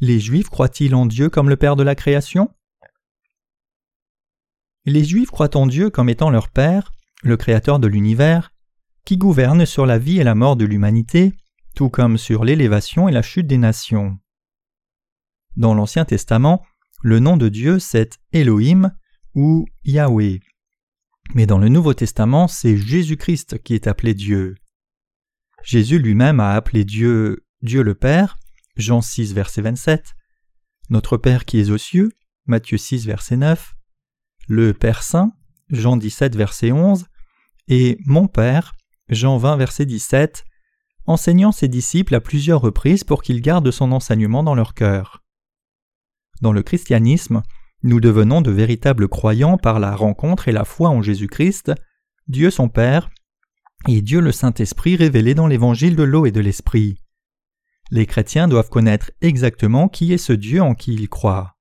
Les Juifs croient-ils en Dieu comme le Père de la création? Les Juifs croient en Dieu comme étant leur Père, le Créateur de l'univers, qui gouverne sur la vie et la mort de l'humanité, tout comme sur l'élévation et la chute des nations. Dans l'Ancien Testament, le nom de Dieu c'est Elohim ou Yahweh. Mais dans le Nouveau Testament, c'est Jésus-Christ qui est appelé Dieu. Jésus lui-même a appelé Dieu Dieu le Père, Jean 6 verset 27, Notre Père qui est aux cieux, Matthieu 6 verset 9, le Père Saint, Jean 17 verset 11, et Mon Père, Jean 20 verset 17, enseignant ses disciples à plusieurs reprises pour qu'ils gardent son enseignement dans leur cœur. Dans le christianisme, nous devenons de véritables croyants par la rencontre et la foi en Jésus-Christ, Dieu son Père, et Dieu le Saint-Esprit révélé dans l'évangile de l'eau et de l'Esprit. Les chrétiens doivent connaître exactement qui est ce Dieu en qui ils croient.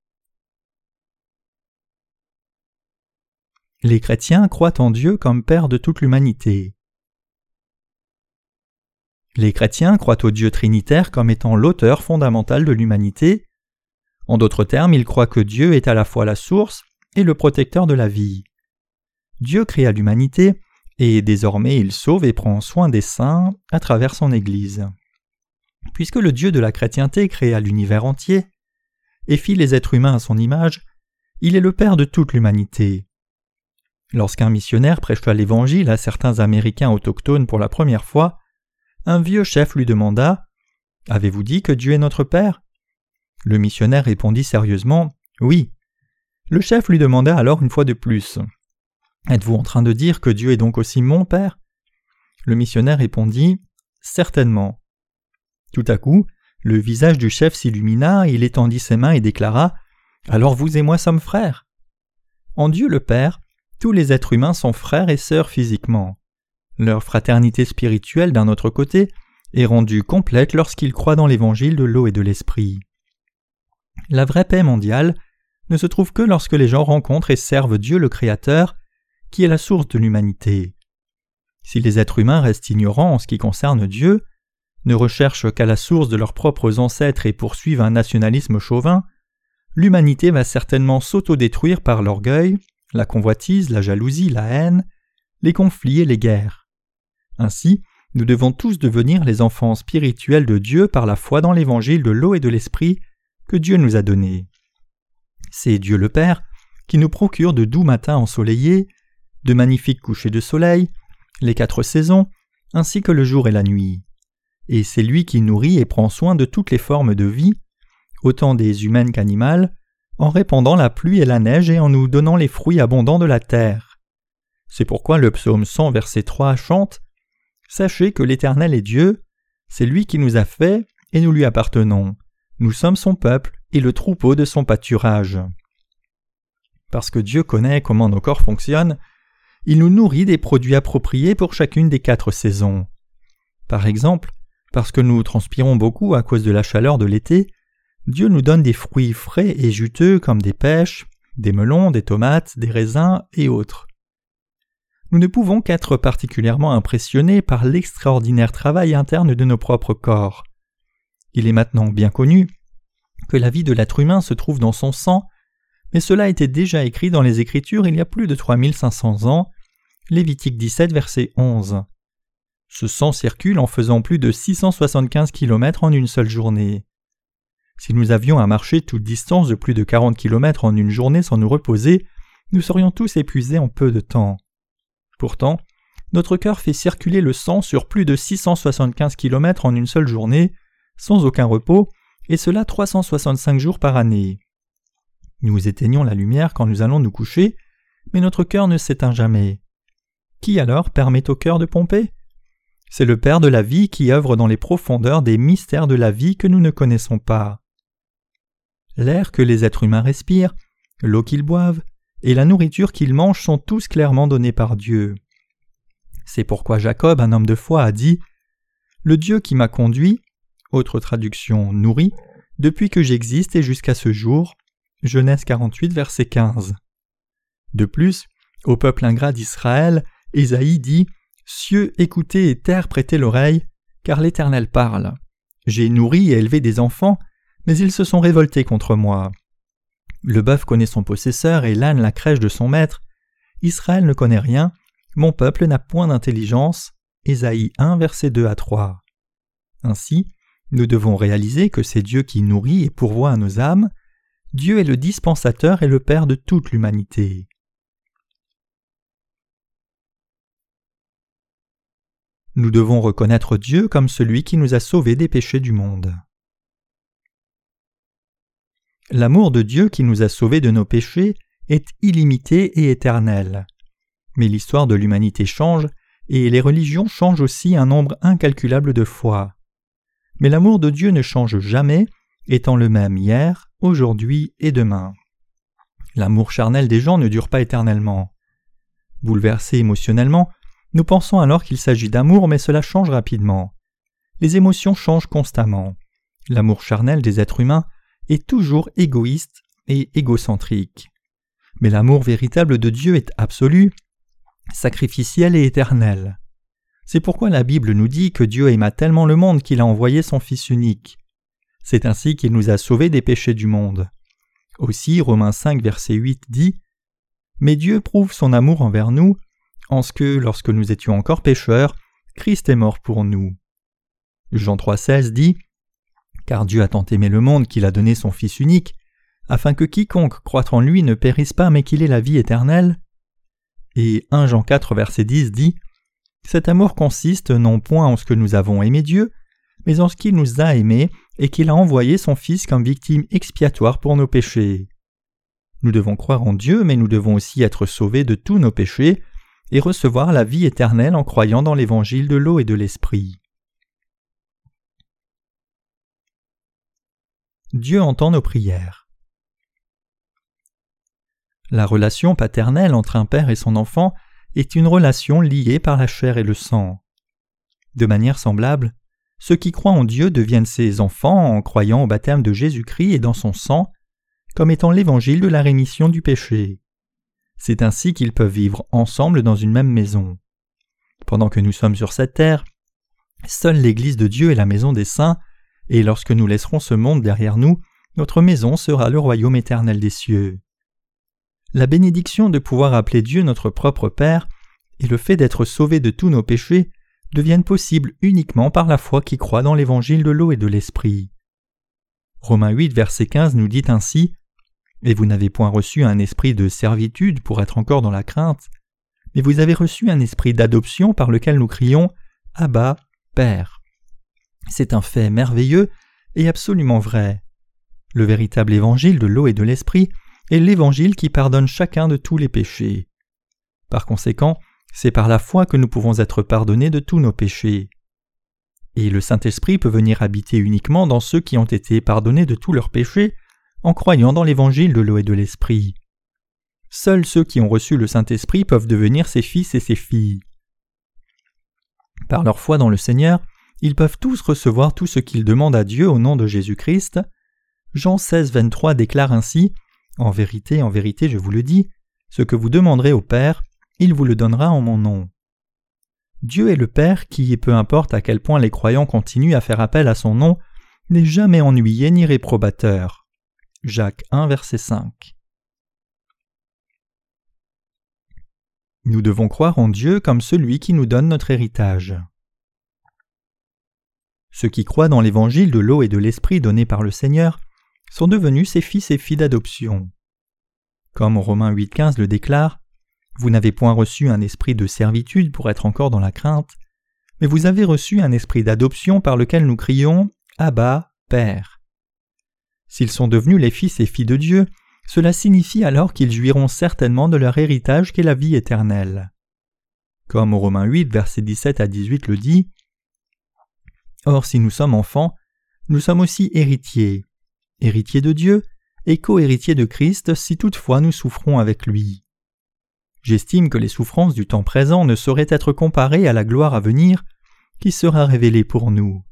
Les chrétiens croient en Dieu comme Père de toute l'humanité. Les chrétiens croient au Dieu trinitaire comme étant l'auteur fondamental de l'humanité. En d'autres termes, ils croient que Dieu est à la fois la source et le protecteur de la vie. Dieu créa l'humanité, et désormais il sauve et prend soin des saints à travers son Église. Puisque le Dieu de la chrétienté créa l'univers entier, et fit les êtres humains à son image, il est le Père de toute l'humanité. Lorsqu'un missionnaire prêcha l'Évangile à certains Américains autochtones pour la première fois, un vieux chef lui demanda Avez-vous dit que Dieu est notre Père? Le missionnaire répondit sérieusement Oui. Le chef lui demanda alors une fois de plus Êtes-vous en train de dire que Dieu est donc aussi mon Père? Le missionnaire répondit Certainement. Tout à coup, le visage du chef s'illumina, il étendit ses mains et déclara Alors vous et moi sommes frères. En Dieu le Père, tous les êtres humains sont frères et sœurs physiquement. Leur fraternité spirituelle, d'un autre côté, est rendue complète lorsqu'ils croient dans l'évangile de l'eau et de l'esprit. La vraie paix mondiale ne se trouve que lorsque les gens rencontrent et servent Dieu le Créateur, qui est la source de l'humanité. Si les êtres humains restent ignorants en ce qui concerne Dieu, ne recherchent qu'à la source de leurs propres ancêtres et poursuivent un nationalisme chauvin, l'humanité va certainement s'autodétruire par l'orgueil, la convoitise, la jalousie, la haine, les conflits et les guerres. Ainsi, nous devons tous devenir les enfants spirituels de Dieu par la foi dans l'évangile de l'eau et de l'esprit que Dieu nous a donné. C'est Dieu le Père qui nous procure de doux matins ensoleillés, de magnifiques couchers de soleil, les quatre saisons, ainsi que le jour et la nuit. Et c'est lui qui nourrit et prend soin de toutes les formes de vie, autant des humaines qu'animales, en répandant la pluie et la neige et en nous donnant les fruits abondants de la terre. C'est pourquoi le psaume 100 verset 3 chante Sachez que l'Éternel est Dieu, c'est lui qui nous a fait, et nous lui appartenons. Nous sommes son peuple et le troupeau de son pâturage. Parce que Dieu connaît comment nos corps fonctionnent, il nous nourrit des produits appropriés pour chacune des quatre saisons. Par exemple, parce que nous transpirons beaucoup à cause de la chaleur de l'été, Dieu nous donne des fruits frais et juteux comme des pêches, des melons, des tomates, des raisins et autres. Nous ne pouvons qu'être particulièrement impressionnés par l'extraordinaire travail interne de nos propres corps. Il est maintenant bien connu que la vie de l'être humain se trouve dans son sang, mais cela était déjà écrit dans les Écritures il y a plus de 3500 ans, Lévitique 17 verset 11. Ce sang circule en faisant plus de 675 km en une seule journée. Si nous avions à marcher toute distance de plus de 40 km en une journée sans nous reposer, nous serions tous épuisés en peu de temps. Pourtant, notre cœur fait circuler le sang sur plus de 675 km en une seule journée, sans aucun repos, et cela 365 jours par année. Nous éteignons la lumière quand nous allons nous coucher, mais notre cœur ne s'éteint jamais. Qui alors permet au cœur de pomper? C'est le Père de la vie qui œuvre dans les profondeurs des mystères de la vie que nous ne connaissons pas. L'air que les êtres humains respirent, l'eau qu'ils boivent, et la nourriture qu'ils mangent sont tous clairement donnés par Dieu. C'est pourquoi Jacob, un homme de foi, a dit Le Dieu qui m'a conduit, autre traduction nourri, depuis que j'existe et jusqu'à ce jour. Genèse 48, verset 15. De plus, au peuple ingrat d'Israël, Ésaïe dit Cieux, écoutez et terre, prêtez l'oreille, car l'Éternel parle. J'ai nourri et élevé des enfants, mais ils se sont révoltés contre moi. Le bœuf connaît son possesseur et l'âne la crèche de son maître. Israël ne connaît rien, mon peuple n'a point d'intelligence. Ésaïe 1, verset 2 à 3. Ainsi, nous devons réaliser que c'est Dieu qui nourrit et pourvoit à nos âmes. Dieu est le dispensateur et le Père de toute l'humanité. Nous devons reconnaître Dieu comme celui qui nous a sauvés des péchés du monde. L'amour de Dieu qui nous a sauvés de nos péchés est illimité et éternel. Mais l'histoire de l'humanité change, et les religions changent aussi un nombre incalculable de fois. Mais l'amour de Dieu ne change jamais, étant le même hier, aujourd'hui et demain. L'amour charnel des gens ne dure pas éternellement. Bouleversés émotionnellement, nous pensons alors qu'il s'agit d'amour, mais cela change rapidement. Les émotions changent constamment. L'amour charnel des êtres humains est toujours égoïste et égocentrique. Mais l'amour véritable de Dieu est absolu, sacrificiel et éternel. C'est pourquoi la Bible nous dit que Dieu aima tellement le monde qu'il a envoyé son Fils unique. C'est ainsi qu'il nous a sauvés des péchés du monde. Aussi Romains 5 verset 8 dit Mais Dieu prouve son amour envers nous, en ce que, lorsque nous étions encore pécheurs, Christ est mort pour nous. Jean 3,16 dit car Dieu a tant aimé le monde qu'il a donné son Fils unique, afin que quiconque croître en lui ne périsse pas mais qu'il ait la vie éternelle. Et 1 Jean 4 verset 10 dit Cet amour consiste non point en ce que nous avons aimé Dieu, mais en ce qu'il nous a aimés et qu'il a envoyé son Fils comme victime expiatoire pour nos péchés. Nous devons croire en Dieu, mais nous devons aussi être sauvés de tous nos péchés et recevoir la vie éternelle en croyant dans l'évangile de l'eau et de l'esprit. Dieu entend nos prières. La relation paternelle entre un père et son enfant est une relation liée par la chair et le sang. De manière semblable, ceux qui croient en Dieu deviennent ses enfants en croyant au baptême de Jésus-Christ et dans son sang, comme étant l'évangile de la rémission du péché. C'est ainsi qu'ils peuvent vivre ensemble dans une même maison. Pendant que nous sommes sur cette terre, seule l'Église de Dieu est la maison des saints, et lorsque nous laisserons ce monde derrière nous, notre maison sera le royaume éternel des cieux. La bénédiction de pouvoir appeler Dieu notre propre Père et le fait d'être sauvé de tous nos péchés deviennent possibles uniquement par la foi qui croit dans l'évangile de l'eau et de l'esprit. Romains 8, verset 15 nous dit ainsi Et vous n'avez point reçu un esprit de servitude pour être encore dans la crainte, mais vous avez reçu un esprit d'adoption par lequel nous crions Abba, Père. C'est un fait merveilleux et absolument vrai. Le véritable évangile de l'eau et de l'esprit est l'évangile qui pardonne chacun de tous les péchés. Par conséquent, c'est par la foi que nous pouvons être pardonnés de tous nos péchés. Et le Saint-Esprit peut venir habiter uniquement dans ceux qui ont été pardonnés de tous leurs péchés en croyant dans l'évangile de l'eau et de l'esprit. Seuls ceux qui ont reçu le Saint-Esprit peuvent devenir ses fils et ses filles. Par leur foi dans le Seigneur, ils peuvent tous recevoir tout ce qu'ils demandent à Dieu au nom de Jésus-Christ. Jean 16, 23 déclare ainsi En vérité, en vérité, je vous le dis, ce que vous demanderez au Père, il vous le donnera en mon nom. Dieu est le Père qui, peu importe à quel point les croyants continuent à faire appel à son nom, n'est jamais ennuyé ni réprobateur. Jacques 1, verset 5. Nous devons croire en Dieu comme celui qui nous donne notre héritage. Ceux qui croient dans l'évangile de l'eau et de l'esprit donné par le Seigneur sont devenus ses fils et filles d'adoption. Comme Romains 8,15 le déclare, vous n'avez point reçu un esprit de servitude pour être encore dans la crainte, mais vous avez reçu un esprit d'adoption par lequel nous crions Abba, Père. S'ils sont devenus les fils et filles de Dieu, cela signifie alors qu'ils jouiront certainement de leur héritage qu'est la vie éternelle. Comme Romains 8, versets 17 à 18 le dit, Or si nous sommes enfants, nous sommes aussi héritiers, héritiers de Dieu et co-héritiers de Christ si toutefois nous souffrons avec lui. J'estime que les souffrances du temps présent ne sauraient être comparées à la gloire à venir qui sera révélée pour nous.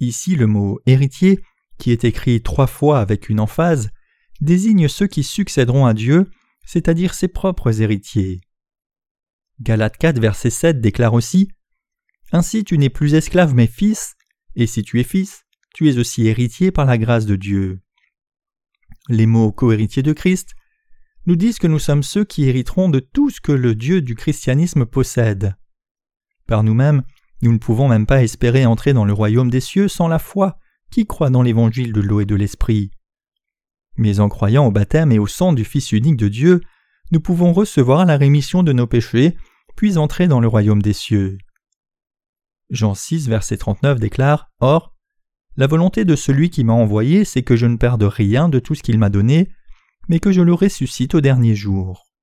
Ici le mot héritier, qui est écrit trois fois avec une emphase, désigne ceux qui succéderont à Dieu, c'est-à-dire ses propres héritiers. Galates 4 verset 7 déclare aussi ainsi tu n'es plus esclave mais fils, et si tu es fils, tu es aussi héritier par la grâce de Dieu. Les mots cohéritiers de Christ nous disent que nous sommes ceux qui hériteront de tout ce que le Dieu du christianisme possède. Par nous-mêmes, nous ne pouvons même pas espérer entrer dans le royaume des cieux sans la foi qui croit dans l'évangile de l'eau et de l'esprit? Mais en croyant au baptême et au sang du Fils unique de Dieu, nous pouvons recevoir la rémission de nos péchés, puis entrer dans le royaume des cieux. Jean 6, verset 39 déclare Or, la volonté de celui qui m'a envoyé, c'est que je ne perde rien de tout ce qu'il m'a donné, mais que je le ressuscite au dernier jour.